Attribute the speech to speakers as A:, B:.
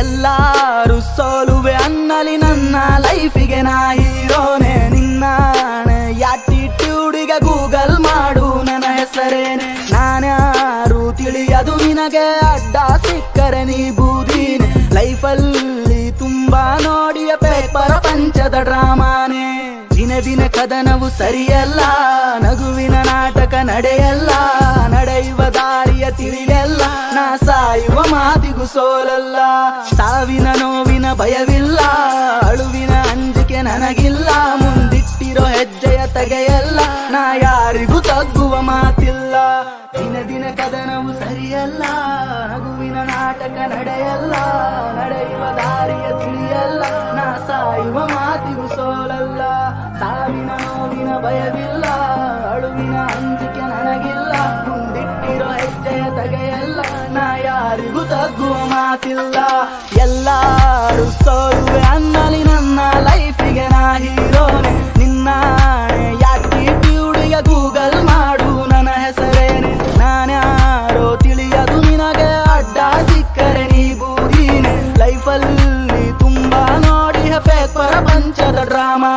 A: ಎಲ್ಲಾರು ಸೋಲುವೆ ಅನ್ನಲಿ ನನ್ನ ಲೈಫಿಗೆ ನಾ ಹೀರೋನೆ, ನಿನ್ನ ಯಾಟಿಟ್ಯೂಡಿಗೆ ಗೂಗಲ್ ಮಾಡು, ನನ್ನ ಹೆಸರೇನೆ. ನಾನ್ಯಾರು ತಿಳಿಯದು ನಿನಗೆ ಅಡ್ಡ ಸಿಕ್ಕರೆ ನೀ ಬೂದೀನೆ. ಲೈಫಲ್ಲಿ ತುಂಬಾ ನೋಡಿಯ ಪೇಪರ ಪಂಚದ ಡ್ರಾಮಾನೆ. ದಿನ ದಿನ ಕದನವು ಸರಿಯಲ್ಲ, ನಗುವಿನ ನಾಟಕ ನಡೆಯಲ್ಲ, ನಡೆಯುವ ದಾರಿಯ ತಿಳಿಯಲ್ಲ ನಾ ಸಾಯುವ ಮಾತಿಗೂ ಸೋಲಲ್ಲ. ಸಾವಿನ ನೋವಿನ ಭಯವಿಲ್ಲ, ಅಳುವಿನ ಅಂಜಿಕೆ ನನಗಿಲ್ಲ. ಮುಂದಿಟ್ಟಿರೋ ಹೆಜ್ಜೆಯ ತೆಗೆಯಲ್ಲ, ನಾ ಯಾರಿಗೂ ತಗ್ಗುವ ಮಾತಿಲ್ಲ. ದಿನ ದಿನ ಕದನವು ಸರಿಯಲ್ಲ, ನಗುವಿನ ನಾಟಕ ನಡೆಯಲ್ಲ, ನಡೆಯುವ ದಾರಿಯ ತಿಳಿಯಲ್ಲ. ನಾ ಸಾಯುವ ಮಾತಿಗೂ ಸೋಲಲ್ಲ, ಸಾವಿನ ನೋವಿನ ಭಯವಿಲ್ಲ. ತೆಗೆಯಲ್ಲ ನಾ ಯಾರಿಗೂ ತಗ್ಗುವ ಮಾತಿಲ್ಲ. ಎಲ್ಲರೂ ಸೋಲುವೆ ಅನ್ನಲಿ ನನ್ನ ಲೈಫಿಗೆ ನಾ ಹೀರೋನೆ. ನಿನ್ನ ಯಾಕೆ ಬ್ಯೂಟಿಗೆ ಗೂಗಲ್ ಮಾಡು, ನನ್ನ ಹೆಸರೇನೆ. ನಾನ್ಯಾರೋ ತಿಳಿಯದು ನಿನಗೆ ಅಡ್ಡ ಸಿಕ್ಕರೆ, ನೀ ಬೂದಿನೆ. ಲೈಫಲ್ಲಿ ತುಂಬಾ ನೋಡಿ, ಪೇಪರ್, ಪಂಚದ ಡ್ರಾಮಾ